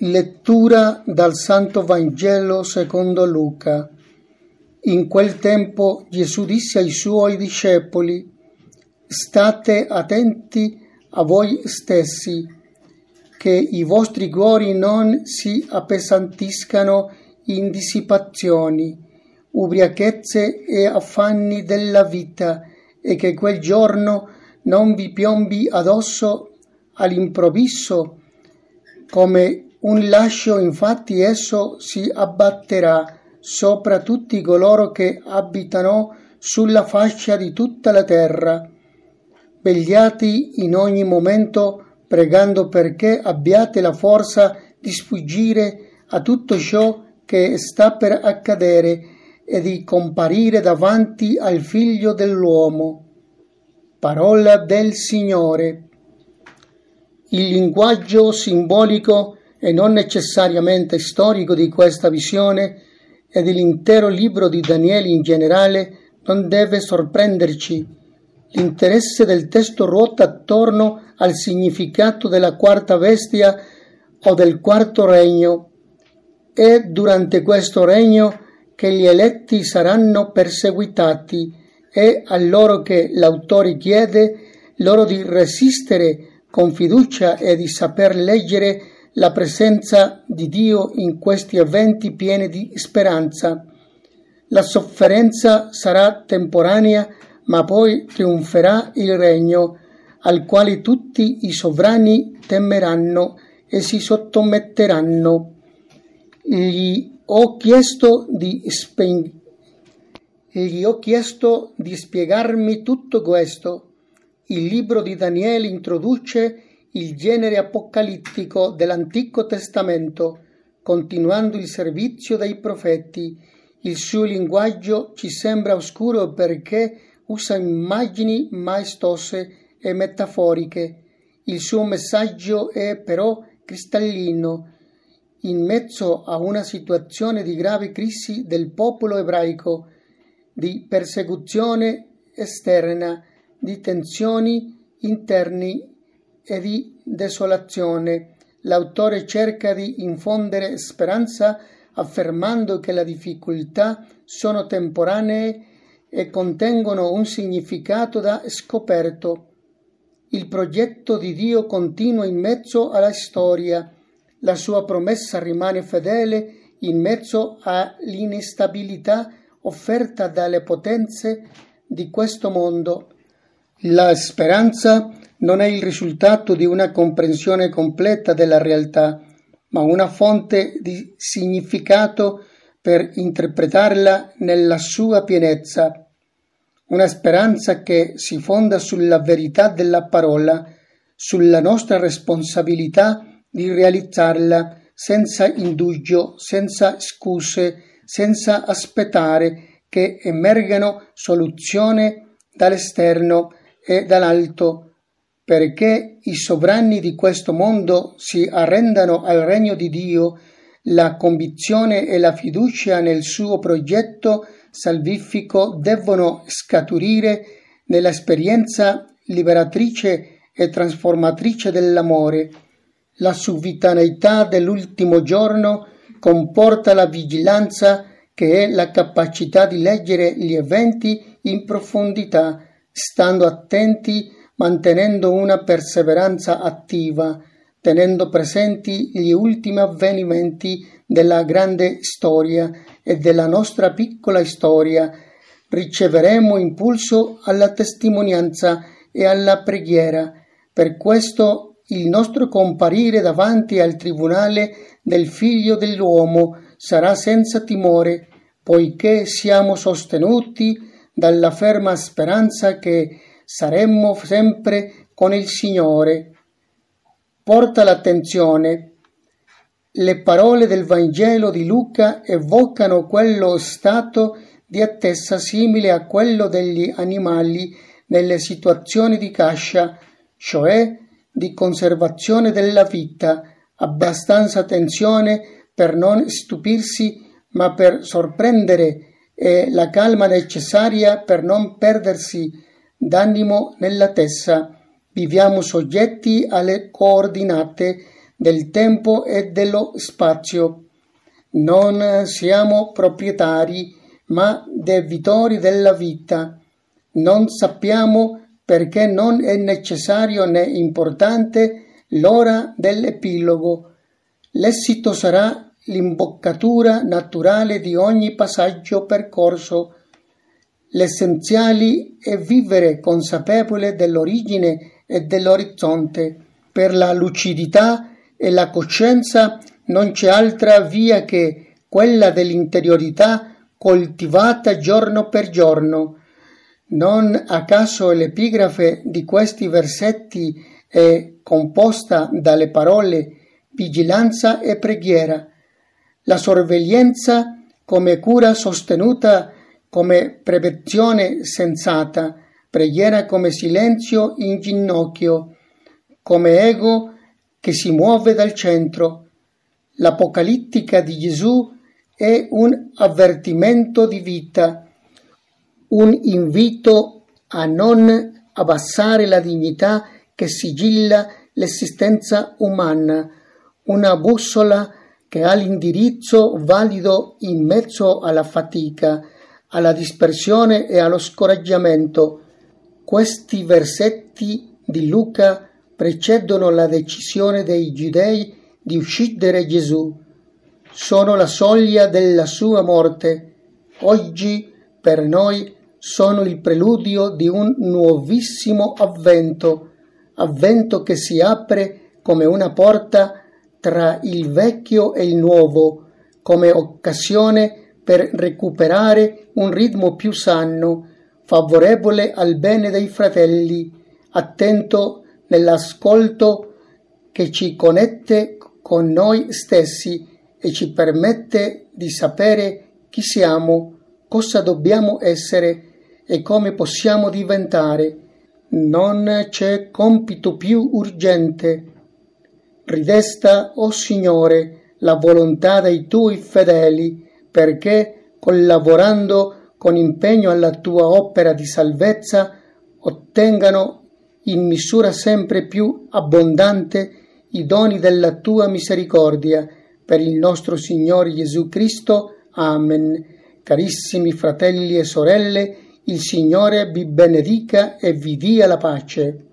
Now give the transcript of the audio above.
Lettura dal Santo Vangelo secondo Luca. In quel tempo Gesù disse ai suoi discepoli, State attenti a voi stessi, che i vostri cuori non si appesantiscano in dissipazioni, ubriachezze e affanni della vita, e che quel giorno non vi piombi addosso all'improvviso come un lascio infatti esso si abbatterà sopra tutti coloro che abitano sulla fascia di tutta la terra. Vegliati in ogni momento pregando perché abbiate la forza di sfuggire a tutto ciò che sta per accadere e di comparire davanti al figlio dell'uomo. Parola del Signore. Il linguaggio simbolico e non necessariamente storico di questa visione e dell'intero libro di Daniele in generale non deve sorprenderci. L'interesse del testo ruota attorno al significato della quarta bestia o del quarto regno. È durante questo regno che gli eletti saranno perseguitati. È a loro che l'autore chiede loro di resistere con fiducia e di saper leggere la presenza di Dio in questi eventi pieni di speranza. La sofferenza sarà temporanea, ma poi trionferà il regno, al quale tutti i sovrani temeranno e si sottometteranno. Gli ho chiesto di, spe... gli ho chiesto di spiegarmi tutto questo. Il libro di Daniele introduce il genere apocalittico dell'Antico Testamento, continuando il servizio dei profeti. Il suo linguaggio ci sembra oscuro perché usa immagini maestose e metaforiche. Il suo messaggio è però cristallino. In mezzo a una situazione di grave crisi del popolo ebraico, di persecuzione esterna, di tensioni interni e di desolazione. L'autore cerca di infondere speranza affermando che le difficoltà sono temporanee e contengono un significato da scoperto. Il progetto di Dio continua in mezzo alla storia. La sua promessa rimane fedele in mezzo all'instabilità offerta dalle potenze di questo mondo. La speranza non è il risultato di una comprensione completa della realtà, ma una fonte di significato per interpretarla nella sua pienezza. Una speranza che si fonda sulla verità della parola, sulla nostra responsabilità di realizzarla senza indugio, senza scuse, senza aspettare che emergano soluzioni dall'esterno e dall'alto perché i sovrani di questo mondo si arrendano al regno di Dio, la convinzione e la fiducia nel suo progetto salvifico devono scaturire nell'esperienza liberatrice e trasformatrice dell'amore. La subitanità dell'ultimo giorno comporta la vigilanza che è la capacità di leggere gli eventi in profondità, stando attenti mantenendo una perseveranza attiva, tenendo presenti gli ultimi avvenimenti della grande storia e della nostra piccola storia, riceveremo impulso alla testimonianza e alla preghiera. Per questo il nostro comparire davanti al tribunale del Figlio dell'uomo sarà senza timore, poiché siamo sostenuti dalla ferma speranza che saremmo sempre con il Signore. Porta l'attenzione. Le parole del Vangelo di Luca evocano quello stato di attesa simile a quello degli animali nelle situazioni di cascia, cioè di conservazione della vita, abbastanza attenzione per non stupirsi ma per sorprendere e la calma necessaria per non perdersi d'animo nella testa, viviamo soggetti alle coordinate del tempo e dello spazio. Non siamo proprietari, ma debitori della vita. Non sappiamo perché non è necessario né importante l'ora dell'epilogo. L'esito sarà l'imboccatura naturale di ogni passaggio percorso. L'essenziale è vivere consapevole dell'origine e dell'orizzonte. Per la lucidità e la coscienza non c'è altra via che quella dell'interiorità coltivata giorno per giorno. Non a caso l'epigrafe di questi versetti è composta dalle parole vigilanza e preghiera. La sorveglianza come cura sostenuta, come prevenzione sensata, preghiera come silenzio in ginocchio, come ego che si muove dal centro. L'apocalittica di Gesù è un avvertimento di vita un invito a non abbassare la dignità che sigilla l'esistenza umana, una bussola che ha l'indirizzo valido in mezzo alla fatica, alla dispersione e allo scoraggiamento. Questi versetti di Luca precedono la decisione dei giudei di uccidere Gesù. Sono la soglia della sua morte. Oggi per noi sono il preludio di un nuovissimo avvento, avvento che si apre come una porta tra il vecchio e il nuovo, come occasione per recuperare un ritmo più sano, favorevole al bene dei fratelli, attento nell'ascolto che ci connette con noi stessi e ci permette di sapere chi siamo, cosa dobbiamo essere e come possiamo diventare. Non c'è compito più urgente. Ridesta, o oh Signore, la volontà dei tuoi fedeli, perché, collaborando con impegno alla tua opera di salvezza, ottengano in misura sempre più abbondante i doni della tua misericordia. Per il nostro Signore Gesù Cristo. Amen. Carissimi fratelli e sorelle, il Signore vi benedica e vi dia la pace.